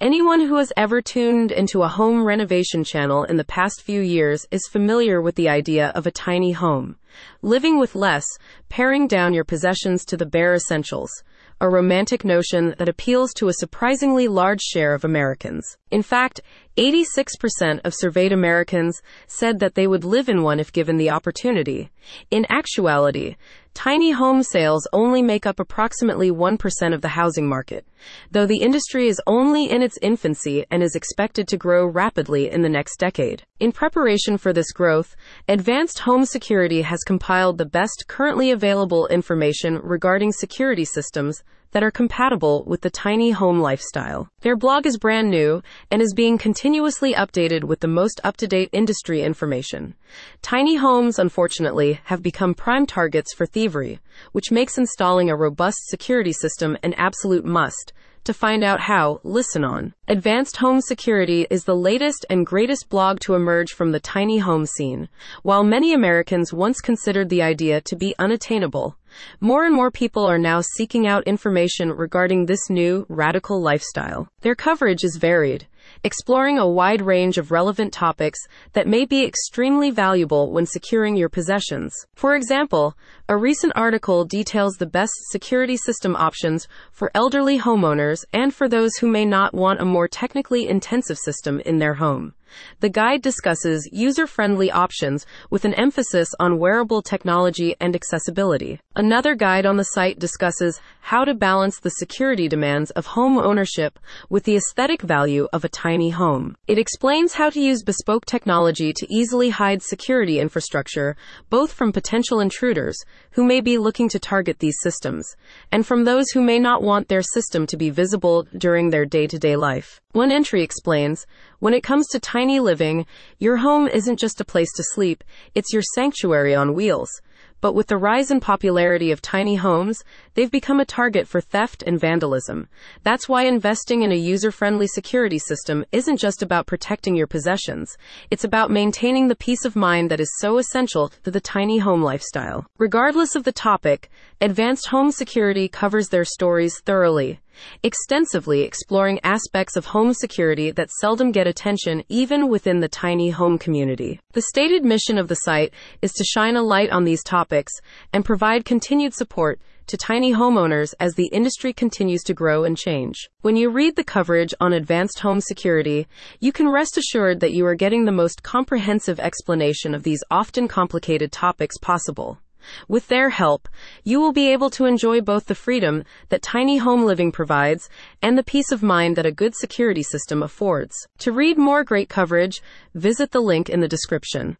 Anyone who has ever tuned into a home renovation channel in the past few years is familiar with the idea of a tiny home. Living with less, paring down your possessions to the bare essentials a romantic notion that appeals to a surprisingly large share of Americans. In fact, 86% of surveyed Americans said that they would live in one if given the opportunity. In actuality, tiny home sales only make up approximately 1% of the housing market, though the industry is only in its infancy and is expected to grow rapidly in the next decade. In preparation for this growth, Advanced Home Security has compiled the best currently available information regarding security systems that are compatible with the tiny home lifestyle. Their blog is brand new and is being continuously updated with the most up to date industry information. Tiny homes, unfortunately, have become prime targets for thievery, which makes installing a robust security system an absolute must to find out how, listen on. Advanced Home Security is the latest and greatest blog to emerge from the tiny home scene. While many Americans once considered the idea to be unattainable, more and more people are now seeking out information regarding this new, radical lifestyle. Their coverage is varied exploring a wide range of relevant topics that may be extremely valuable when securing your possessions. For example, a recent article details the best security system options for elderly homeowners and for those who may not want a more technically intensive system in their home. The guide discusses user friendly options with an emphasis on wearable technology and accessibility. Another guide on the site discusses how to balance the security demands of home ownership with the aesthetic value of a tiny home. It explains how to use bespoke technology to easily hide security infrastructure, both from potential intruders who may be looking to target these systems, and from those who may not want their system to be visible during their day to day life. One entry explains when it comes to tiny living, your home isn't just a place to sleep, it's your sanctuary on wheels. But with the rise in popularity of tiny homes, they've become a target for theft and vandalism. That's why investing in a user friendly security system isn't just about protecting your possessions, it's about maintaining the peace of mind that is so essential to the tiny home lifestyle. Regardless of the topic, Advanced Home Security covers their stories thoroughly extensively exploring aspects of home security that seldom get attention even within the tiny home community. The stated mission of the site is to shine a light on these topics and provide continued support to tiny homeowners as the industry continues to grow and change. When you read the coverage on advanced home security, you can rest assured that you are getting the most comprehensive explanation of these often complicated topics possible. With their help, you will be able to enjoy both the freedom that tiny home living provides and the peace of mind that a good security system affords. To read more great coverage, visit the link in the description.